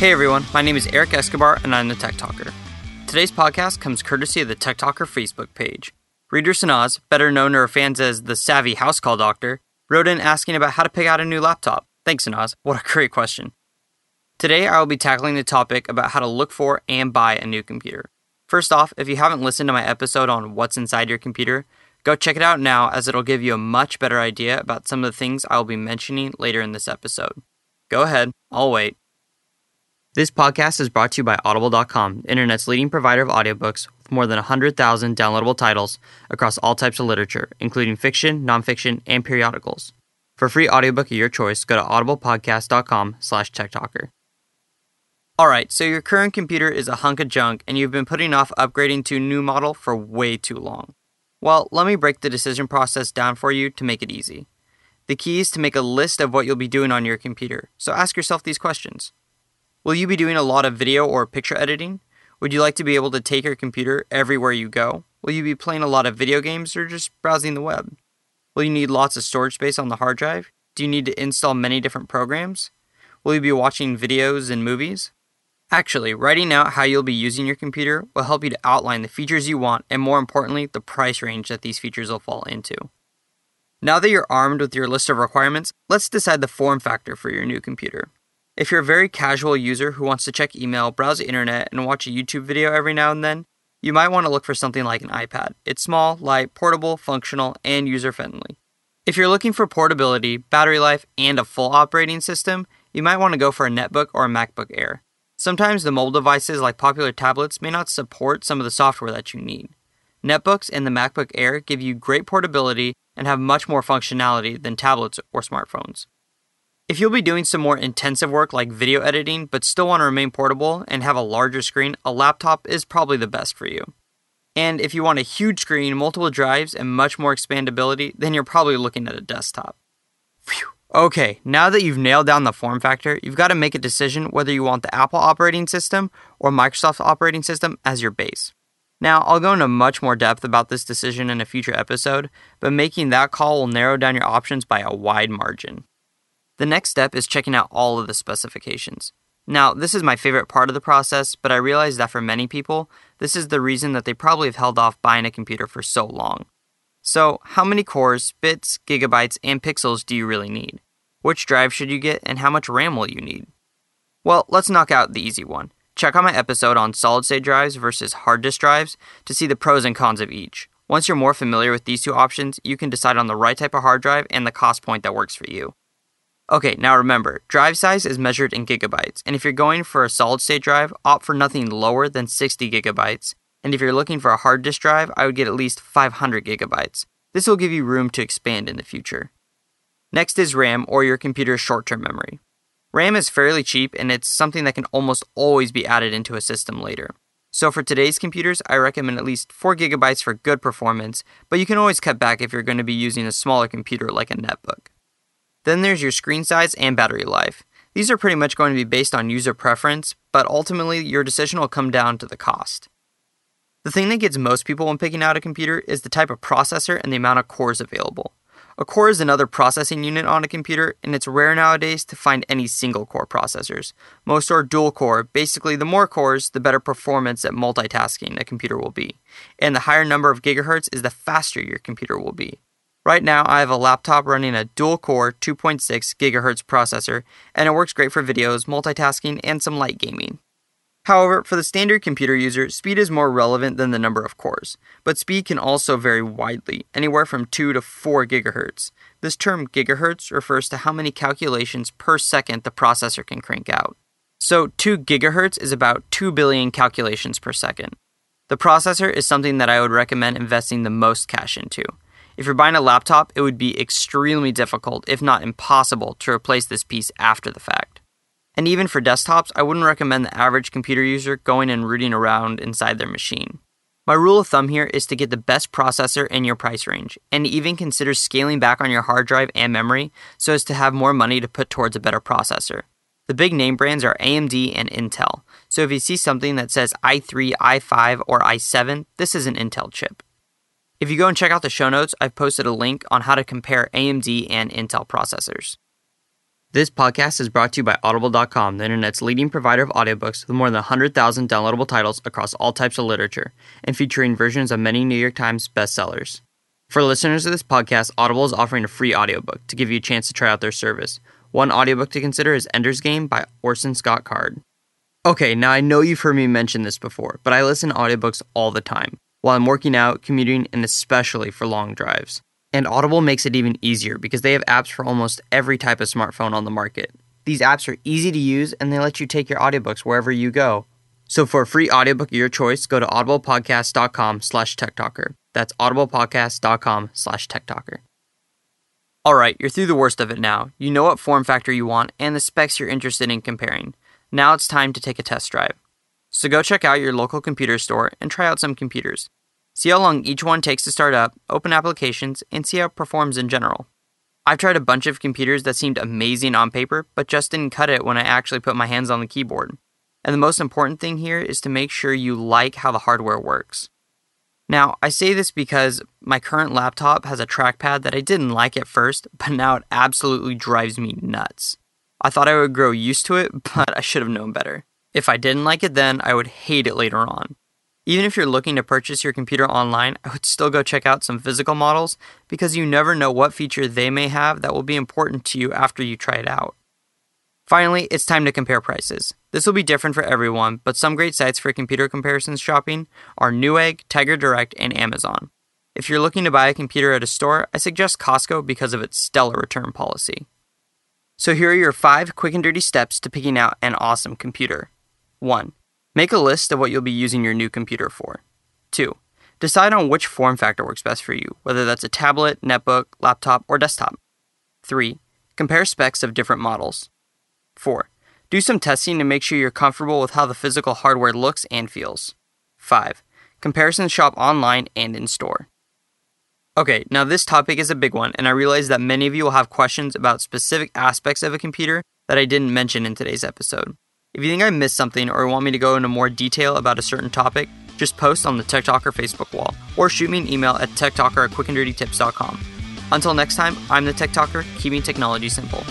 Hey everyone, my name is Eric Escobar and I'm the Tech Talker. Today's podcast comes courtesy of the Tech Talker Facebook page. Reader Sanaz, better known to our fans as the Savvy House Call Doctor, wrote in asking about how to pick out a new laptop. Thanks, Sanaz. What a great question. Today I will be tackling the topic about how to look for and buy a new computer. First off, if you haven't listened to my episode on what's inside your computer, go check it out now as it'll give you a much better idea about some of the things I will be mentioning later in this episode. Go ahead, I'll wait. This podcast is brought to you by Audible.com, internet's leading provider of audiobooks with more than 100,000 downloadable titles across all types of literature, including fiction, nonfiction, and periodicals. For free audiobook of your choice, go to audiblepodcast.com slash techtalker. Alright, so your current computer is a hunk of junk and you've been putting off upgrading to a new model for way too long. Well, let me break the decision process down for you to make it easy. The key is to make a list of what you'll be doing on your computer, so ask yourself these questions. Will you be doing a lot of video or picture editing? Would you like to be able to take your computer everywhere you go? Will you be playing a lot of video games or just browsing the web? Will you need lots of storage space on the hard drive? Do you need to install many different programs? Will you be watching videos and movies? Actually, writing out how you'll be using your computer will help you to outline the features you want and, more importantly, the price range that these features will fall into. Now that you're armed with your list of requirements, let's decide the form factor for your new computer. If you're a very casual user who wants to check email, browse the internet, and watch a YouTube video every now and then, you might want to look for something like an iPad. It's small, light, portable, functional, and user friendly. If you're looking for portability, battery life, and a full operating system, you might want to go for a netbook or a MacBook Air. Sometimes the mobile devices like popular tablets may not support some of the software that you need. Netbooks and the MacBook Air give you great portability and have much more functionality than tablets or smartphones. If you'll be doing some more intensive work like video editing but still want to remain portable and have a larger screen, a laptop is probably the best for you. And if you want a huge screen, multiple drives, and much more expandability, then you're probably looking at a desktop. Phew. Okay, now that you've nailed down the form factor, you've got to make a decision whether you want the Apple operating system or Microsoft operating system as your base. Now, I'll go into much more depth about this decision in a future episode, but making that call will narrow down your options by a wide margin. The next step is checking out all of the specifications. Now, this is my favorite part of the process, but I realize that for many people, this is the reason that they probably have held off buying a computer for so long. So, how many cores, bits, gigabytes, and pixels do you really need? Which drive should you get, and how much RAM will you need? Well, let's knock out the easy one. Check out my episode on solid state drives versus hard disk drives to see the pros and cons of each. Once you're more familiar with these two options, you can decide on the right type of hard drive and the cost point that works for you. Okay, now remember, drive size is measured in gigabytes, and if you're going for a solid state drive, opt for nothing lower than 60 gigabytes. And if you're looking for a hard disk drive, I would get at least 500 gigabytes. This will give you room to expand in the future. Next is RAM or your computer's short term memory. RAM is fairly cheap and it's something that can almost always be added into a system later. So for today's computers, I recommend at least 4 gigabytes for good performance, but you can always cut back if you're going to be using a smaller computer like a netbook. Then there's your screen size and battery life. These are pretty much going to be based on user preference, but ultimately your decision will come down to the cost. The thing that gets most people when picking out a computer is the type of processor and the amount of cores available. A core is another processing unit on a computer, and it's rare nowadays to find any single core processors. Most are dual core. Basically, the more cores, the better performance at multitasking a computer will be. And the higher number of gigahertz is the faster your computer will be. Right now, I have a laptop running a dual core 2.6 GHz processor, and it works great for videos, multitasking, and some light gaming. However, for the standard computer user, speed is more relevant than the number of cores, but speed can also vary widely, anywhere from 2 to 4 GHz. This term gigahertz refers to how many calculations per second the processor can crank out. So, 2 GHz is about 2 billion calculations per second. The processor is something that I would recommend investing the most cash into. If you're buying a laptop, it would be extremely difficult, if not impossible, to replace this piece after the fact. And even for desktops, I wouldn't recommend the average computer user going and rooting around inside their machine. My rule of thumb here is to get the best processor in your price range, and even consider scaling back on your hard drive and memory so as to have more money to put towards a better processor. The big name brands are AMD and Intel, so if you see something that says i3, i5, or i7, this is an Intel chip. If you go and check out the show notes, I've posted a link on how to compare AMD and Intel processors. This podcast is brought to you by Audible.com, the internet's leading provider of audiobooks with more than 100,000 downloadable titles across all types of literature and featuring versions of many New York Times bestsellers. For listeners of this podcast, Audible is offering a free audiobook to give you a chance to try out their service. One audiobook to consider is Ender's Game by Orson Scott Card. Okay, now I know you've heard me mention this before, but I listen to audiobooks all the time while I'm working out, commuting, and especially for long drives. And Audible makes it even easier because they have apps for almost every type of smartphone on the market. These apps are easy to use and they let you take your audiobooks wherever you go. So for a free audiobook of your choice, go to audiblepodcast.com slash techtalker. That's audiblepodcast.com slash techtalker. Alright, you're through the worst of it now. You know what form factor you want and the specs you're interested in comparing. Now it's time to take a test drive. So go check out your local computer store and try out some computers. See how long each one takes to start up, open applications, and see how it performs in general. I've tried a bunch of computers that seemed amazing on paper, but just didn't cut it when I actually put my hands on the keyboard. And the most important thing here is to make sure you like how the hardware works. Now, I say this because my current laptop has a trackpad that I didn't like at first, but now it absolutely drives me nuts. I thought I would grow used to it, but I should have known better. If I didn't like it then, I would hate it later on. Even if you're looking to purchase your computer online, I would still go check out some physical models because you never know what feature they may have that will be important to you after you try it out. Finally, it's time to compare prices. This will be different for everyone, but some great sites for computer comparisons shopping are Newegg, Tiger Direct, and Amazon. If you're looking to buy a computer at a store, I suggest Costco because of its stellar return policy. So here are your five quick and dirty steps to picking out an awesome computer. 1. Make a list of what you'll be using your new computer for. 2. Decide on which form factor works best for you, whether that's a tablet, netbook, laptop, or desktop. 3. Compare specs of different models. 4. Do some testing to make sure you're comfortable with how the physical hardware looks and feels. 5. Comparison shop online and in store. Okay, now this topic is a big one, and I realize that many of you will have questions about specific aspects of a computer that I didn't mention in today's episode. If you think I missed something or want me to go into more detail about a certain topic, just post on the Tech Talker Facebook wall or shoot me an email at techtalker at quickanddirtytips.com. Until next time, I'm the Tech Talker, keeping technology simple.